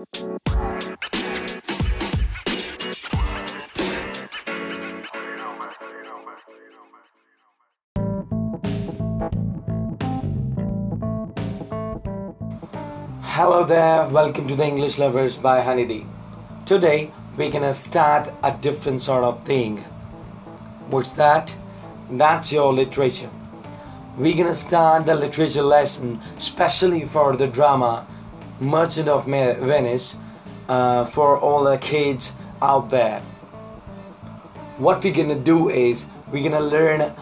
Hello there, welcome to the English Lovers by Honeydee. Today we're gonna start a different sort of thing. What's that? That's your literature. We're gonna start the literature lesson specially for the drama Merchant of Venice uh, for all the kids out there. What we're gonna do is we're gonna learn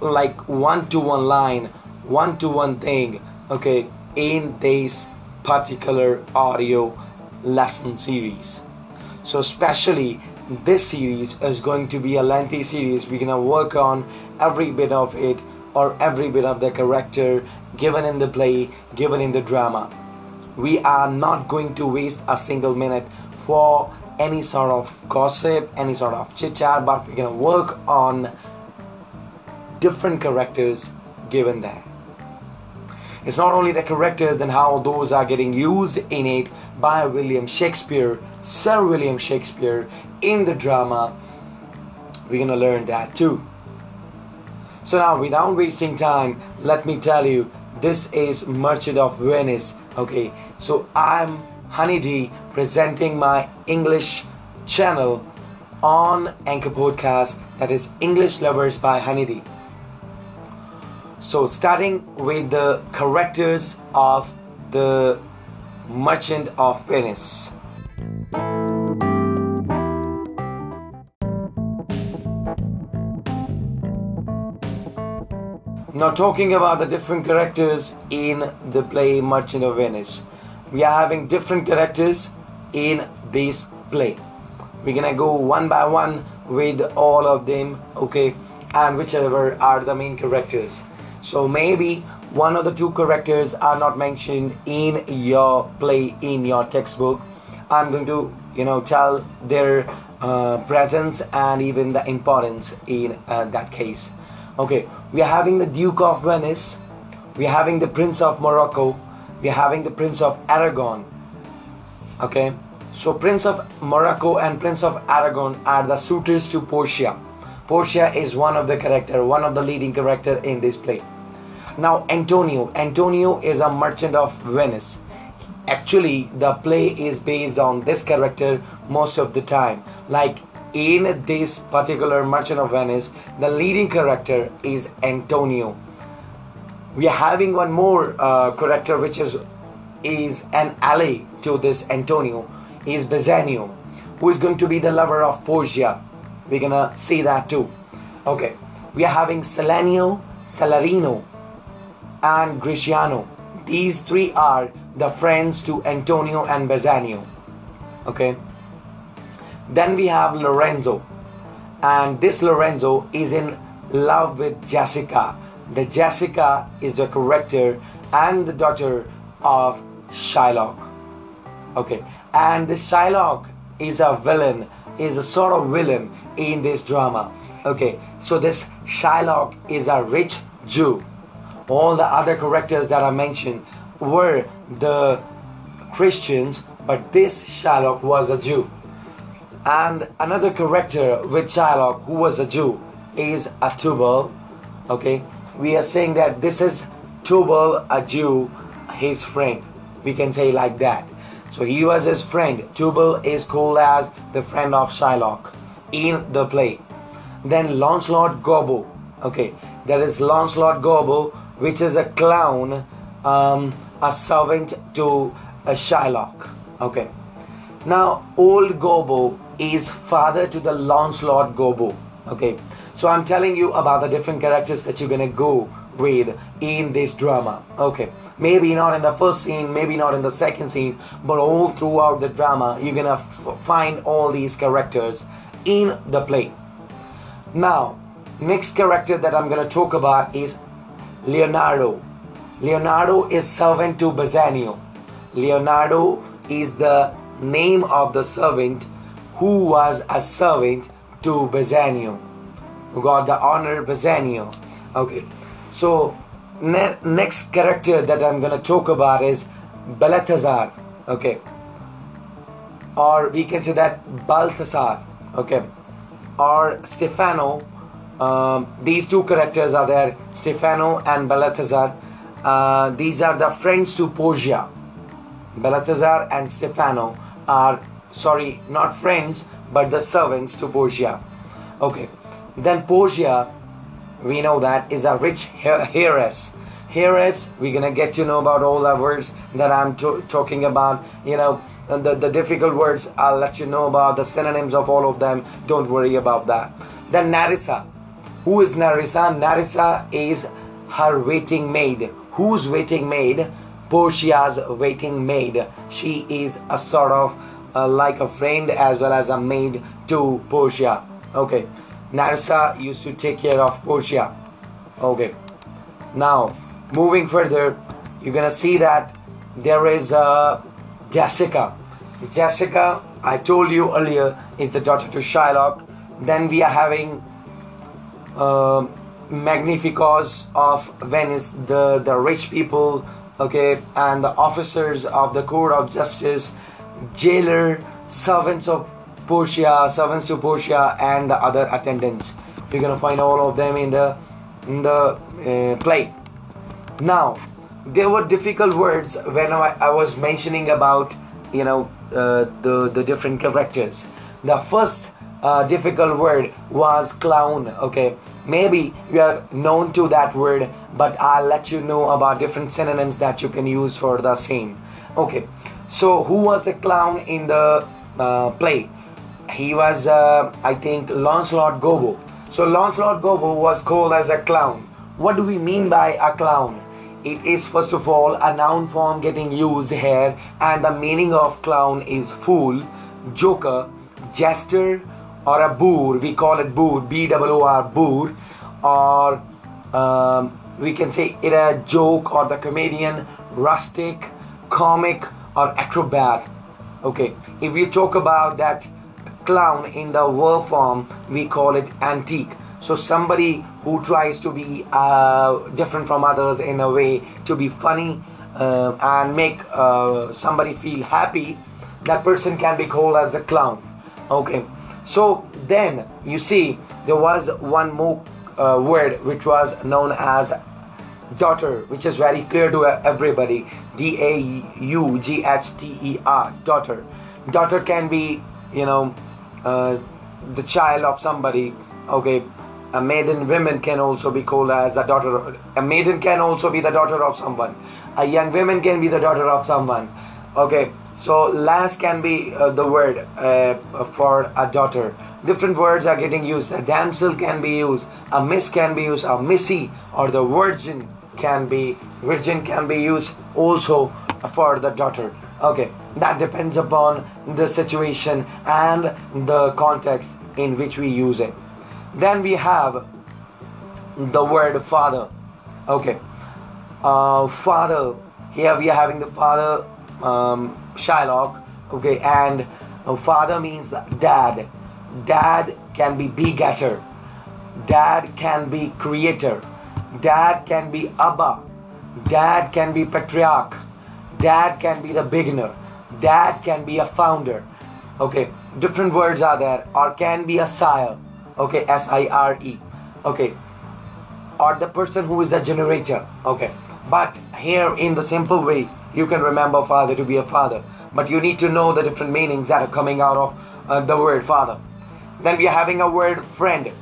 like one to one line, one to one thing, okay, in this particular audio lesson series. So, especially this series is going to be a lengthy series. We're gonna work on every bit of it or every bit of the character given in the play, given in the drama. We are not going to waste a single minute for any sort of gossip, any sort of chit chat, but we're gonna work on different characters given there. It's not only the characters and how those are getting used in it by William Shakespeare, Sir William Shakespeare, in the drama. We're gonna learn that too. So now, without wasting time, let me tell you, this is Merchant of Venice. Okay, so I'm Honeydee presenting my English channel on Anchor Podcast that is English Lovers by Honeydee. So, starting with the characters of the Merchant of Venice. Now, talking about the different characters in the play Merchant of Venice, we are having different characters in this play. We're gonna go one by one with all of them, okay, and whichever are the main characters. So maybe one of the two characters are not mentioned in your play in your textbook. I'm going to you know tell their uh, presence and even the importance in uh, that case. Okay, we are having the Duke of Venice, we are having the Prince of Morocco, we are having the Prince of Aragon. Okay, so Prince of Morocco and Prince of Aragon are the suitors to Portia. Portia is one of the character, one of the leading character in this play. Now Antonio, Antonio is a merchant of Venice. Actually, the play is based on this character most of the time. Like in this particular Merchant of Venice, the leading character is Antonio. We are having one more uh, character which is is an ally to this Antonio is Bassanio, who is going to be the lover of Portia we're gonna see that too. Okay, we are having Salanio, Salarino, and Gratiano. These three are the friends to Antonio and Bassanio. Okay. Then we have Lorenzo, and this Lorenzo is in love with Jessica. The Jessica is the character and the daughter of Shylock. Okay, and the Shylock is a villain is a sort of villain in this drama. Okay, so this Shylock is a rich Jew. All the other characters that I mentioned were the Christians, but this Shylock was a Jew. And another character with Shylock who was a Jew is a Tubal. Okay, we are saying that this is Tubal, a Jew, his friend. We can say like that. So he was his friend. Tubal is called as the friend of Shylock in the play. Then Launcelot Gobbo. Okay, there is Launcelot Gobbo, which is a clown, um, a servant to a Shylock. Okay. Now, old Gobbo is father to the Launcelot Gobbo. Okay. So I'm telling you about the different characters that you're gonna go with in this drama. Okay, maybe not in the first scene, maybe not in the second scene, but all throughout the drama, you're gonna find all these characters in the play. Now, next character that I'm gonna talk about is Leonardo. Leonardo is servant to Bassanio. Leonardo is the name of the servant who was a servant to Bassanio, who got the honor Bassanio. Okay, so ne- next character that I'm gonna talk about is Balthazar. Okay, or we can say that Balthasar, okay, or Stefano. Um, these two characters are there, Stefano and Balthazar. Uh, these are the friends to Portia. Balthazar and Stefano are, sorry, not friends, but the servants to Portia. Okay, then Portia, we know that is a rich heiress. Heiress, we're gonna get to know about all the words that I'm to- talking about. You know, the, the difficult words, I'll let you know about the synonyms of all of them. Don't worry about that. Then Nerissa. Who is Nerissa? Nerissa is her waiting maid. Whose waiting maid? Portia's waiting maid. She is a sort of uh, like a friend as well as a maid to Portia. Okay. Nerissa used to take care of Portia. Okay. Now, moving further, you're gonna see that there is uh, Jessica. Jessica, I told you earlier, is the daughter to Shylock. Then we are having uh, Magnificos of Venice, the, the rich people, okay, and the officers of the court of justice, jailer, servants of Portia, servants to Portia, and the other attendants. You're gonna find all of them in the in the uh, play. Now, there were difficult words when I, I was mentioning about you know uh, the the different characters. The first uh, difficult word was clown. Okay, maybe you are known to that word, but I'll let you know about different synonyms that you can use for the same. Okay, so who was a clown in the uh, play? He was, uh, I think, Lancelot Gobbo. So Lancelot Gobbo was called as a clown. What do we mean by a clown? It is first of all a noun form getting used here, and the meaning of clown is fool, joker, jester, or a boor. We call it boor, B O O R, boor, or um, we can say it a joke or the comedian, rustic, comic, or acrobat. Okay, if we talk about that clown in the verb form, we call it antique. So somebody who tries to be uh, different from others in a way to be funny uh, and make uh, somebody feel happy, that person can be called as a clown. Okay. So then you see there was one more uh, word which was known as daughter, which is very clear to everybody. D A U G H T E R, daughter. Daughter can be, you know, uh, the child of somebody. Okay, a maiden woman can also be called as a daughter. A maiden can also be the daughter of someone. A young woman can be the daughter of someone. Okay, so lass can be uh, the word uh, for a daughter. Different words are getting used. A damsel can be used. A miss can be used. A missy or the virgin can be virgin can be used also for the daughter. Okay, that depends upon the situation and the context in which we use it. Then we have the word father. Okay, uh, father. Here we are having the father um, Shylock. Okay, and father means dad. Dad can be begetter. Dad can be creator. Dad can be Abba. Dad can be patriarch. Dad can be the beginner. Dad can be a founder. Okay, different words are there. Or can be a sire okay s-i-r-e okay or the person who is the generator okay but here in the simple way you can remember father to be a father but you need to know the different meanings that are coming out of uh, the word father then we are having a word friend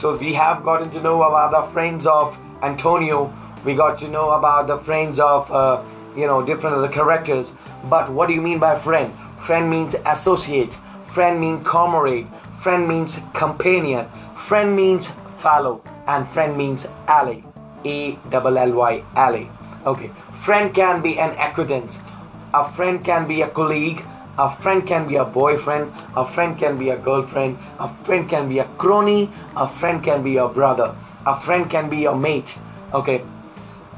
so we have gotten to know about the friends of antonio we got to know about the friends of uh, you know different of the characters but what do you mean by friend friend means associate friend means comrade Friend means companion. Friend means follow. And friend means ally. A double L Y ally. Okay. Friend can be an acquaintance. A friend can be a colleague. A friend can be a boyfriend. A friend can be a girlfriend. A friend can be a crony. A friend can be your brother. A friend can be your mate. Okay.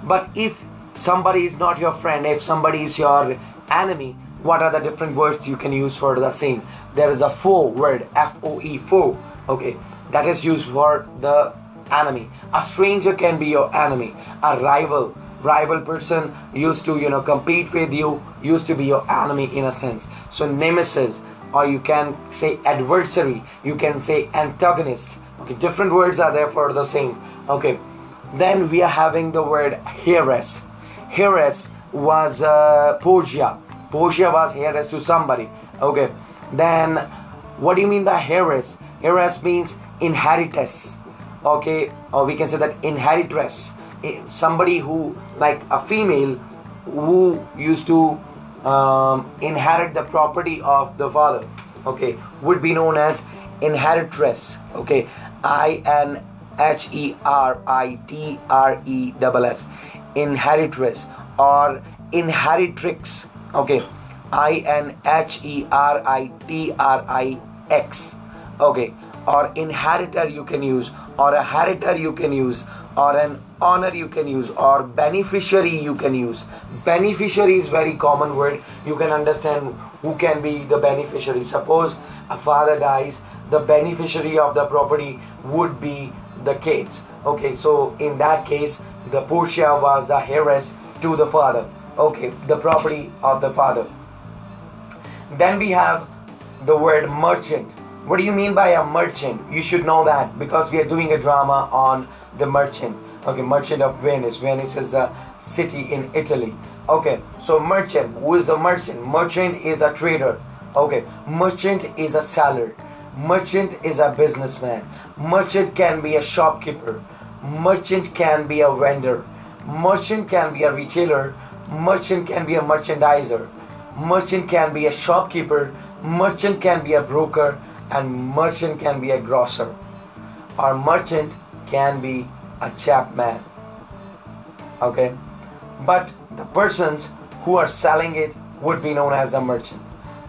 But if somebody is not your friend, if somebody is your enemy, what are the different words you can use for the same there is a foe word f-o-e foe okay that is used for the enemy a stranger can be your enemy a rival rival person used to you know compete with you used to be your enemy in a sense. So nemesis or you can say adversary you can say antagonist. Okay different words are there for the same. Okay then we are having the word heiress heiress was uh, Portia Portia was heiress to somebody. Okay then what do you mean by heiress heiress means inheritess okay or we can say that inheritress somebody who like a female who used to um, inherit the property of the father okay would be known as inheritress okay i n h e r i t r e double s inheritress or inheritrix okay i n h e r i t r i x okay or inheritor you can use or a heritor you can use or an honor you can use or beneficiary you can use. Beneficiary is very common word. You can understand who can be the beneficiary. Suppose a father dies the beneficiary of the property would be the kids. Okay so in that case the portia was a heiress to the father. Okay the property of the father. Then we have the word merchant what do you mean by a merchant? You should know that because we are doing a drama on the merchant. Okay merchant of venice. Venice is a city in italy. Okay so merchant who is a merchant? Merchant is a trader. Okay merchant is a seller. Merchant is a businessman. Merchant can be a shopkeeper. Merchant can be a vendor. Merchant can be a retailer. Merchant can be a merchandiser. Merchant can be a shopkeeper. Merchant can be a broker and merchant can be a grocer. Or merchant can be a chapman. Okay? But the persons who are selling it would be known as a merchant.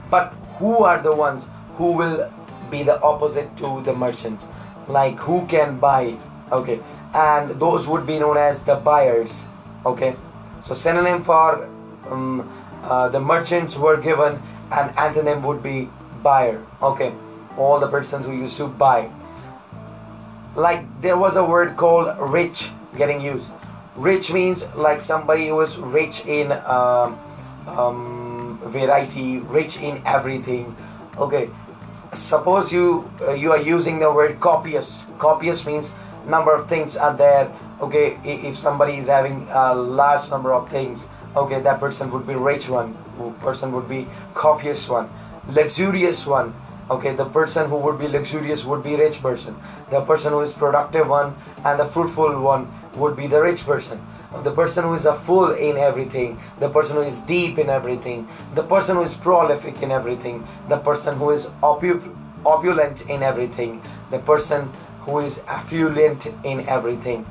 But who are the ones who will be the opposite to the merchants? Like who can buy okay? And those would be known as the buyers. Okay? So synonym for um, uh, the merchants were given and antonym would be buyer. Okay all the persons who used to buy. Like there was a word called rich getting used. Rich means like somebody who was rich in um, um, variety rich in everything. Okay suppose you uh, you are using the word copious. Copious means number of things are there. Okay if somebody is having a large number of things okay that person would be rich one person would be copious one luxurious one okay the person who would be luxurious would be rich person. The person who is productive one and the fruitful one would be the rich person. The person who is a full in everything the person who is deep in everything the person who is prolific in everything the person who is opu- opulent in everything the person who is affluent in everything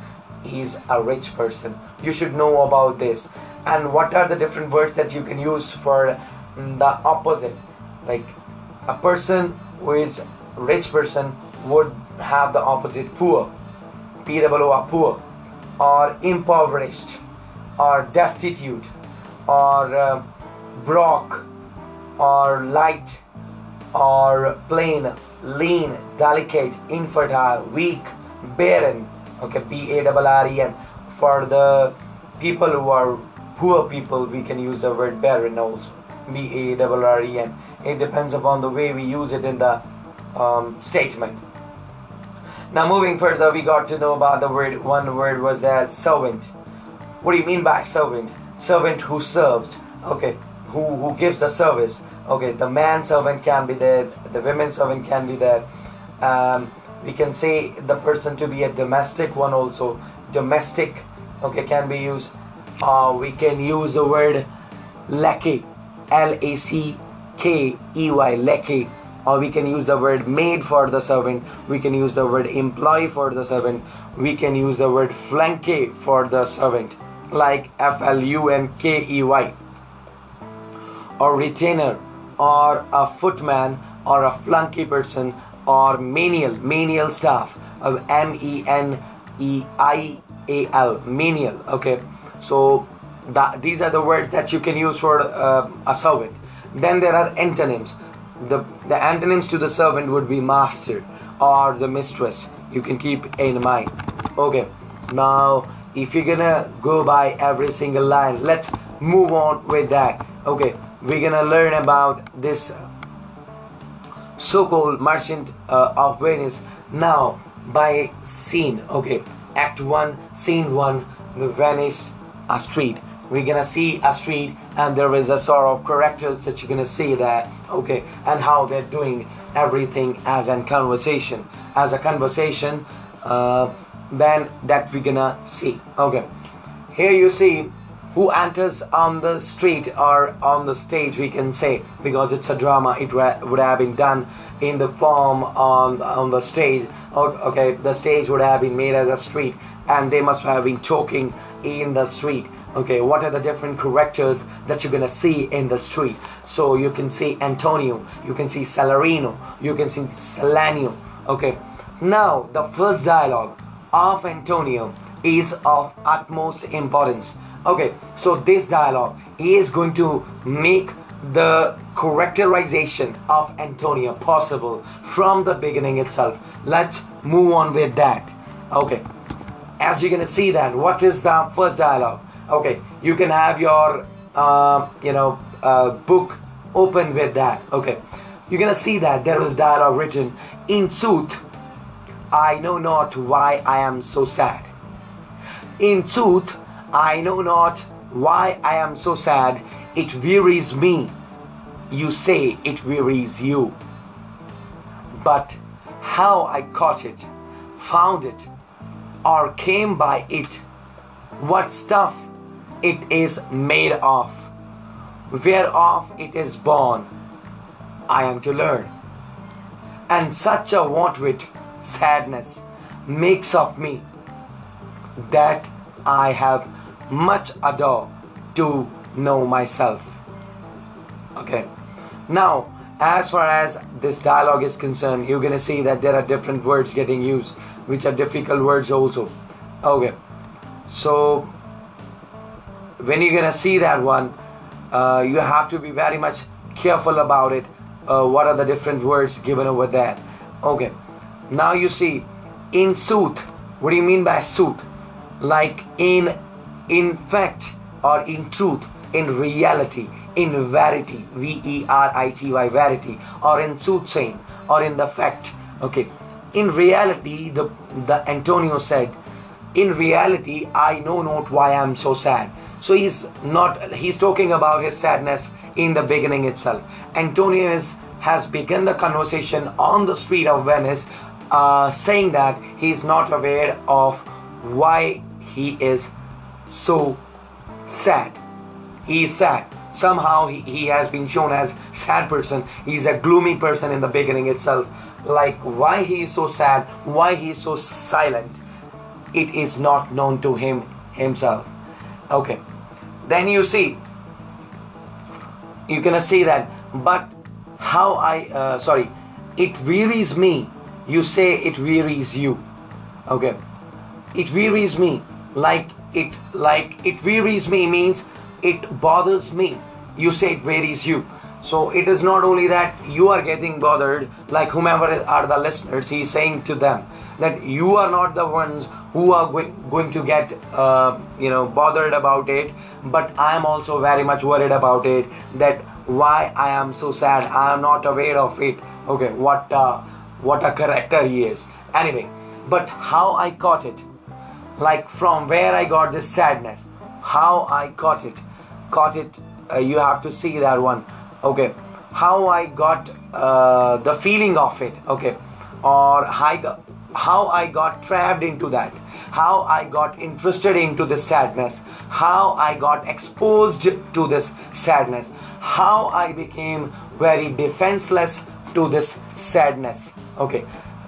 is a rich person. You should know about this. And what are the different words that you can use for the opposite? Like a person who is rich person would have the opposite poor. P o r poor. Or impoverished. Or destitute. Or uh, broke. Or light. Or plain. Lean. Delicate. Infertile. Weak. Barren. Okay b a r r e n. For the people who are poor people we can use the word barren also B A R R E N. It depends upon the way we use it in the um, statement. Now, moving further, we got to know about the word. One word was that servant. What do you mean by servant? Servant who serves. Okay, who who gives the service. Okay, the man servant can be there. The women servant can be there. Um, we can say the person to be a domestic one also. Domestic. Okay, can be used. Uh, we can use the word lackey L A C K E Y, lackey. Or we can use the word maid for the servant. We can use the word employee for the servant. We can use the word flunkey for the servant, like F L U N K E Y. Or retainer, or a footman, or a flunky person, or menial, menial staff of M E N E I A L, menial. Okay, so these are the words that you can use for uh, a servant. Then there are antonyms. The, the antonyms to the servant would be master or the mistress. You can keep in mind. Okay, now if you're gonna go by every single line, let's move on with that. Okay, we're gonna learn about this so-called merchant uh, of Venice. Now, by scene, okay, Act One, Scene One, the Venice a street. We're gonna see a street, and there is a sort of characters that you're gonna see there, okay, and how they're doing everything as a conversation, as a conversation. Uh, then that we're gonna see, okay. Here you see who enters on the street or on the stage we can say because it's a drama it would have been done in the form on on the stage. Okay the stage would have been made as a street and they must have been talking in the street. Okay what are the different characters that you're gonna see in the street? So you can see antonio you can see salarino you can see salanio okay now the first dialogue of antonio is of utmost importance okay so this dialogue is going to make the characterization of antonio possible from the beginning itself. Let's move on with that. Okay as you're gonna see that what is the first dialogue? Okay you can have your uh, you know uh, book open with that. Okay you're gonna see that there was dialogue written in sooth i know not why i am so sad. In sooth i know not why i am so sad. It wearies me. You say it wearies you. But how i caught it found it or came by it, what stuff it is made of, whereof it is born, I am to learn. And such a want with sadness makes of me that I have much ado to know myself. Okay. Now, as far as this dialogue is concerned, you're to see that there are different words getting used which are difficult words also. Okay. So when you're gonna see that one uh, you have to be very much careful about it uh, what are the different words given over there. Okay. Now you see in sooth what do you mean by sooth like in in fact or in truth in reality in verity v-e-r-i-t-y verity or in soothsaying or in the fact okay in reality, the, the Antonio said, in reality, I know not why I'm so sad. So he's not, he's talking about his sadness in the beginning itself. Antonio is, has begun the conversation on the street of Venice, uh, saying that he's not aware of why he is so sad. He is sad. Somehow he, he has been shown as sad person. He's a gloomy person in the beginning itself. Like why he is so sad why he is so silent it is not known to him himself. Okay. Then you see you can see that but how i uh, sorry it wearies me. You say it wearies you. Okay. It wearies me like it like it wearies me means it bothers me. You say it varies you. So it is not only that you are getting bothered like whomever are the listeners he's saying to them that you are not the ones who are going, going to get uh, you know bothered about it. But i am also very much worried about it that why i am so sad. I am not aware of it. Okay what uh, what a character he is. Anyway but how i caught it like from where i got this sadness how i got it. Got it uh, you have to see that one. Okay. How i got uh, the feeling of it. Okay. Or how, how i got trapped into that. How i got interested into this sadness. How i got exposed to this sadness. How i became very defenseless to this sadness. Okay.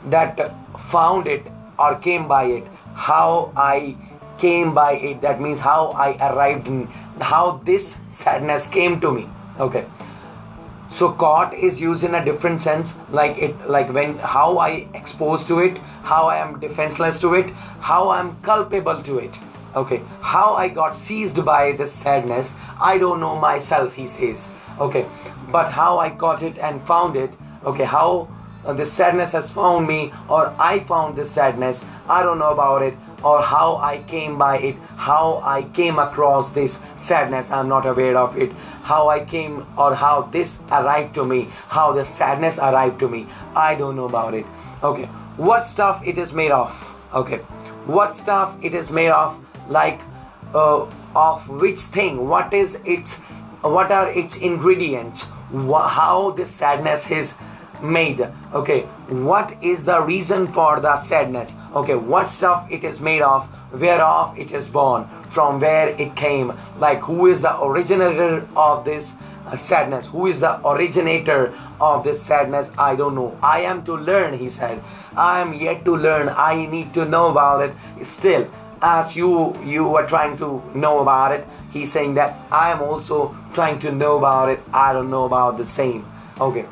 That found it or came by it how i came by it. That means how i arrived in how this sadness came to me. Okay. So caught is used in a different sense like it like when how i exposed to it how i am defenseless to it how i am culpable to it. Okay. How i got seized by this sadness i don't know myself he says. Okay. But how i caught it and found it okay how uh, this sadness has found me or i found this sadness. I don't know about it or how i came by it how i came across this sadness. I'm not aware of it. How i came or how this arrived to me how the sadness arrived to me. I don't know about it. Okay what stuff it is made of? Okay what stuff it is made of? Like uh, of which thing? What is its what are its ingredients? Wh- how this sadness is made. Okay what is the reason for the sadness? Okay what stuff it is made of whereof it is born from where it came? Like who is the originator of this uh, sadness? Who is the originator of this sadness? I don't know. I am to learn he said. I am yet to learn. I need to know about it. Still as you you were trying to know about it he's saying that i am also trying to know about it. I don't know about the same. Okay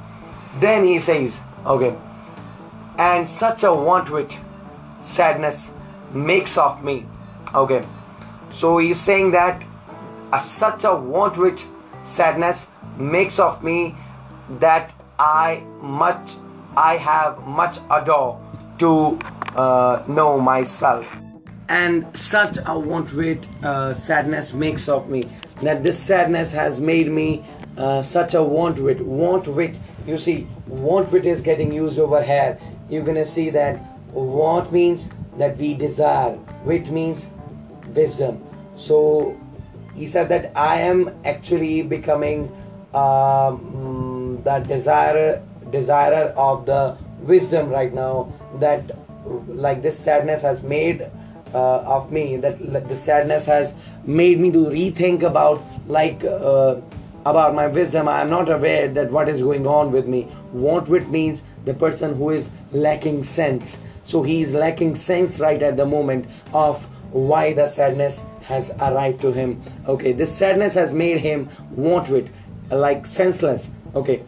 then he says, okay, and such a want with sadness makes of me. Okay, so he's saying that a, such a want with sadness makes of me that I much I have much adore to uh, know myself. And such a want with uh, sadness makes of me that this sadness has made me uh, such a want with want with you see want with is getting used over here. You're gonna see that want means that we desire wit means wisdom. So he said that i am actually becoming um, the desire desirer of the wisdom right now that like this sadness has made uh, of me that the sadness has made me to rethink about like uh, about my wisdom i am not aware that what is going on with me. Want wit means the person who is lacking sense. So he is lacking sense right at the moment of why the sadness has arrived to him. Okay this sadness has made him want wit like senseless. Okay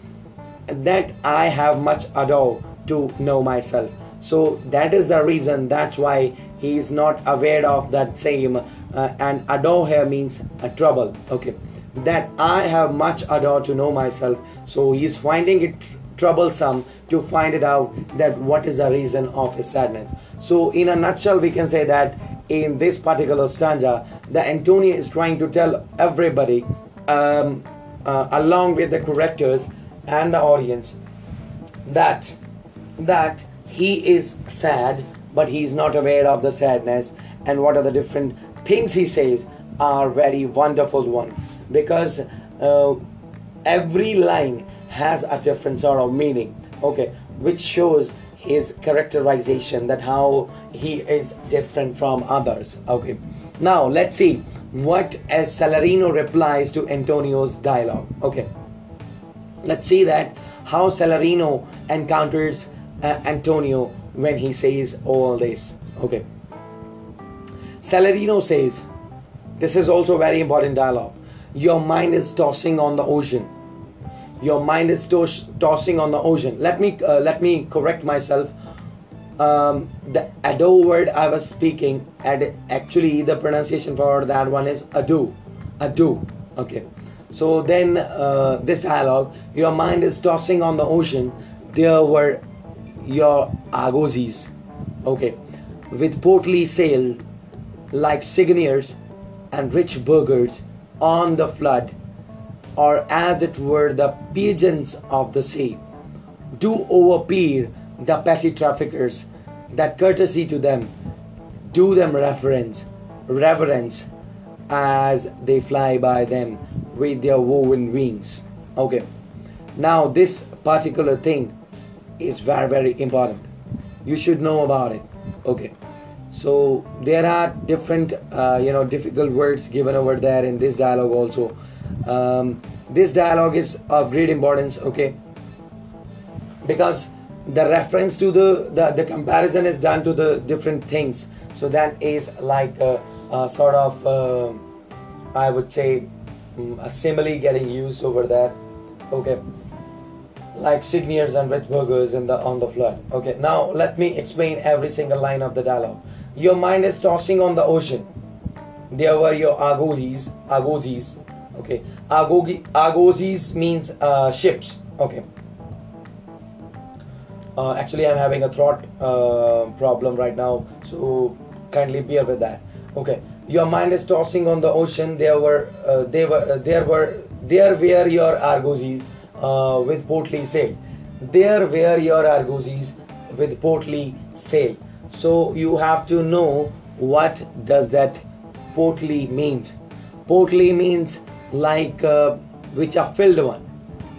that i have much ado to know myself. So that is the reason that's why he is not aware of that same uh, and ado here means a trouble. Okay that I have much adore to know myself. So he's finding it tr- troublesome to find it out that what is the reason of his sadness. So in a nutshell, we can say that in this particular stanza, the Antonio is trying to tell everybody, um, uh, along with the correctors and the audience, that that he is sad, but he's not aware of the sadness and what are the different things he says are very wonderful one. Because uh, every line has a different sort of meaning okay? Which shows his characterization that how he is different from others okay? Now let's see what as salarino replies to antonio's dialogue okay? Let's see that how salarino encounters uh, antonio when he says all this okay? Salarino says this is also very important dialogue. Your mind is tossing on the ocean. Your mind is tos- tossing on the ocean. Let me uh, let me correct myself. Um, the ado word i was speaking and actually the pronunciation for that one is ado. Ado. Okay. So then uh, this dialogue your mind is tossing on the ocean. There were your argosies okay. With portly sail like signiors and rich burghers on the flood, or as it were the pigeons of the sea, do overpeer the petty traffickers, that courtesy to them, do them reverence, reverence, as they fly by them with their woven wings. Okay, now this particular thing is very very important. You should know about it. Okay so there are different uh, you know difficult words given over there in this dialogue also. Um, this dialogue is of great importance okay? Because the reference to the, the the comparison is done to the different things. So that is like a, a sort of uh, i would say um, a simile getting used over there okay? Like signiors and rich burghers in the on the flood okay? Now let me explain every single line of the dialogue your mind is tossing on the ocean. There were your agogis, agogis. Okay, agogi, agogis means uh, ships. Okay. uh, actually i'm having a throat uh, problem right now so kindly bear with that okay your mind is tossing on the ocean there were uh, they were uh, there were there were your argosies uh, with portly sail there were your argosies with portly sail so you have to know what does that portly means. Portly means like uh, which are filled one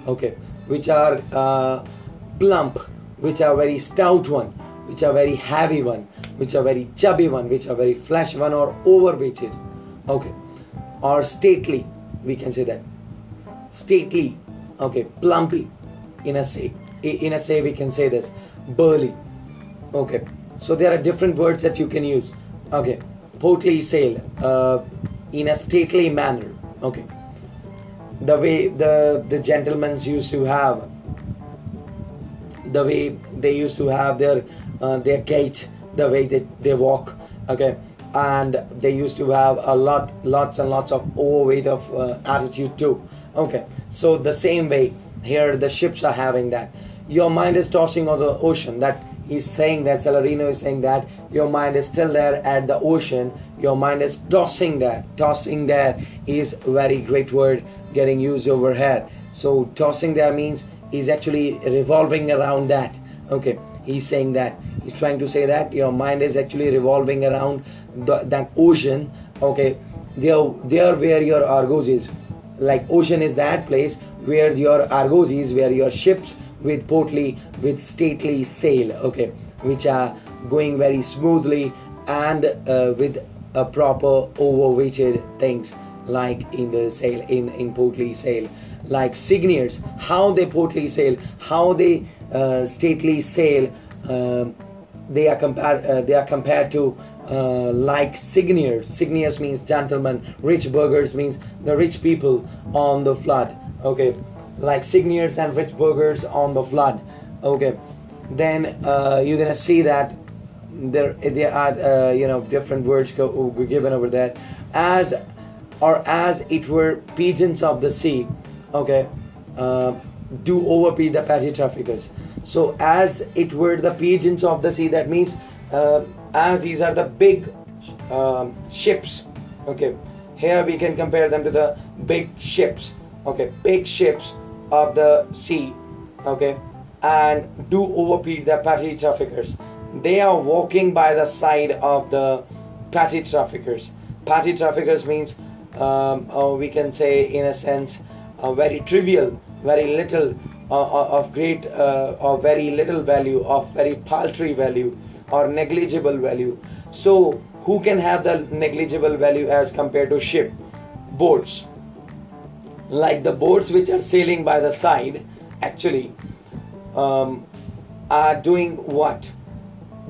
okay which are uh, plump which are very stout one which are very heavy one which are very chubby one which are very flesh one or overweighted okay or stately we can say that. Stately okay plumpy in a say in a say we can say this burly okay so there are different words that you can use. Okay. Portly sail uh, in a stately manner. Okay. The way the the gentlemen used to have the way they used to have their uh, their gait the way they, they walk. Okay. And they used to have a lot lots and lots of overweight of uh, attitude too. Okay. So the same way here the ships are having that. Your mind is tossing on the ocean that he's saying that Salarino is saying that your mind is still there at the ocean. Your mind is tossing there tossing there is very great word getting used over here. So tossing there means he's actually revolving around that. Okay he's saying that. He's trying to say that your mind is actually revolving around the, that ocean. Okay there there where your argosies. Like ocean is that place where your argosies where your ships with portly with stately sail okay which are going very smoothly and uh, with a proper overweighted things like in the sail in in portly sail like Signiors how they portly sail how they uh, stately sail um, they are compared uh, they are compared to uh, like Signiors. Signiors means gentlemen rich burghers means the rich people on the flood okay like Signiors and rich burghers on the flood. Okay. Then uh, you're gonna see that there there are uh, you know different words go, given over there. As or as it were pigeons of the sea. Okay. Uh, do overfeed the petty traffickers. So as it were the pigeons of the sea that means uh, as these are the big um, ships. Okay. Here we can compare them to the big ships. Okay. Big ships of the sea okay and do overfeed the petty traffickers. They are walking by the side of the petty traffickers. Petty traffickers means um, or we can say in a sense uh, very trivial very little uh, uh of great uh, or very little value of very paltry value or negligible value. So who can have the negligible value as compared to ship boats like the boats which are sailing by the side actually um, are doing what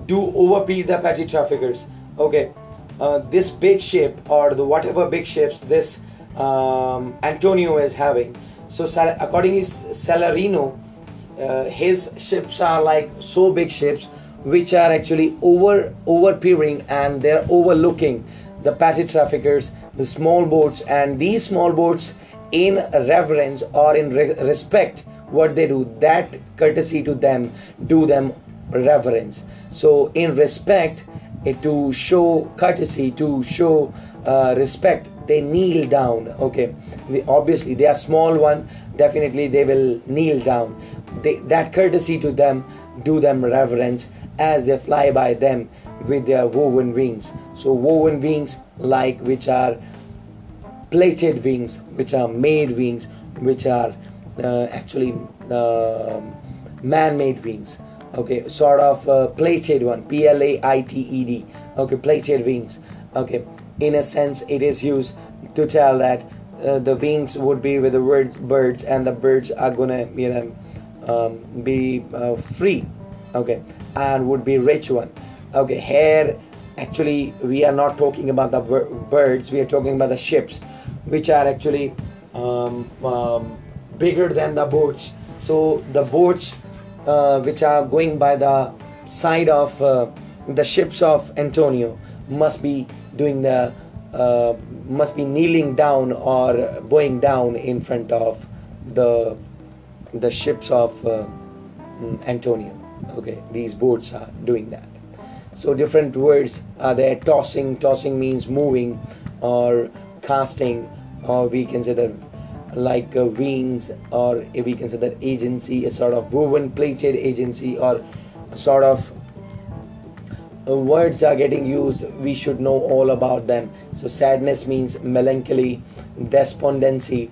do overpay the petty traffickers okay uh, this big ship or the whatever big ships this um, Antonio is having. So accordingly, Salarino, uh, his ships are like so big ships which are actually over overpeering and they're overlooking the petty traffickers, the small boats, and these small boats in reverence or in re- respect what they do that courtesy to them do them reverence so in respect to show courtesy, to show uh, respect, they kneel down. Okay, obviously they are small one. Definitely they will kneel down. They, that courtesy to them, do them reverence as they fly by them with their woven wings. So woven wings, like which are plaited wings, which are made wings, which are uh, actually uh, man-made wings. Okay sort of uh, plaited one p l a i t e d. Okay plaited wings. Okay in a sense it is used to tell that uh, the wings would be with the birds and the birds are gonna you know um, be uh, free. Okay and would be rich one. Okay here actually we are not talking about the birds we are talking about the ships which are actually um, um, bigger than the boats so the boats uh, which are going by the side of uh, the ships of Antonio must be doing the uh, must be kneeling down or bowing down in front of the the ships of uh, Antonio. okay these boats are doing that so different words are there. Tossing tossing means moving or casting or we that like uh, wings or we that agency a sort of woven plaited agency or sort of uh, words are getting used. We should know all about them. So sadness means melancholy despondency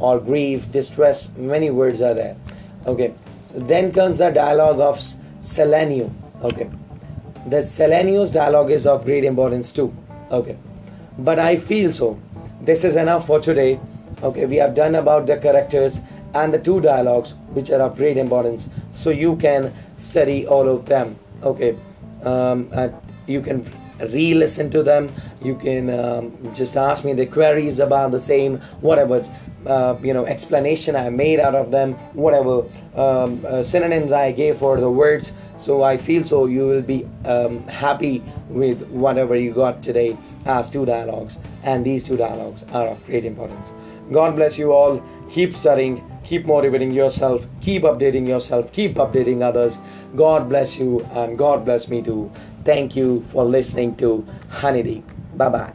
or grief distress. Many words are there. Okay. Then comes the dialogue of Salanio okay the Salanio's dialogue is of great importance too. Okay. But i feel so. This is enough for today. Okay we have done about the characters and the two dialogues which are of great importance. So you can study all of them. Okay. Um, you can re-listen to them. You can um, just ask me the queries about the same whatever uh, you know explanation I made out of them, whatever um, uh, synonyms I gave for the words. So I feel so you will be um, happy with whatever you got today as two dialogues, and these two dialogues are of great importance. God bless you all. Keep studying, keep motivating yourself, keep updating yourself, keep updating others. God bless you, and God bless me too. Thank you for listening to Honeybee. Bye bye.